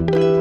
Música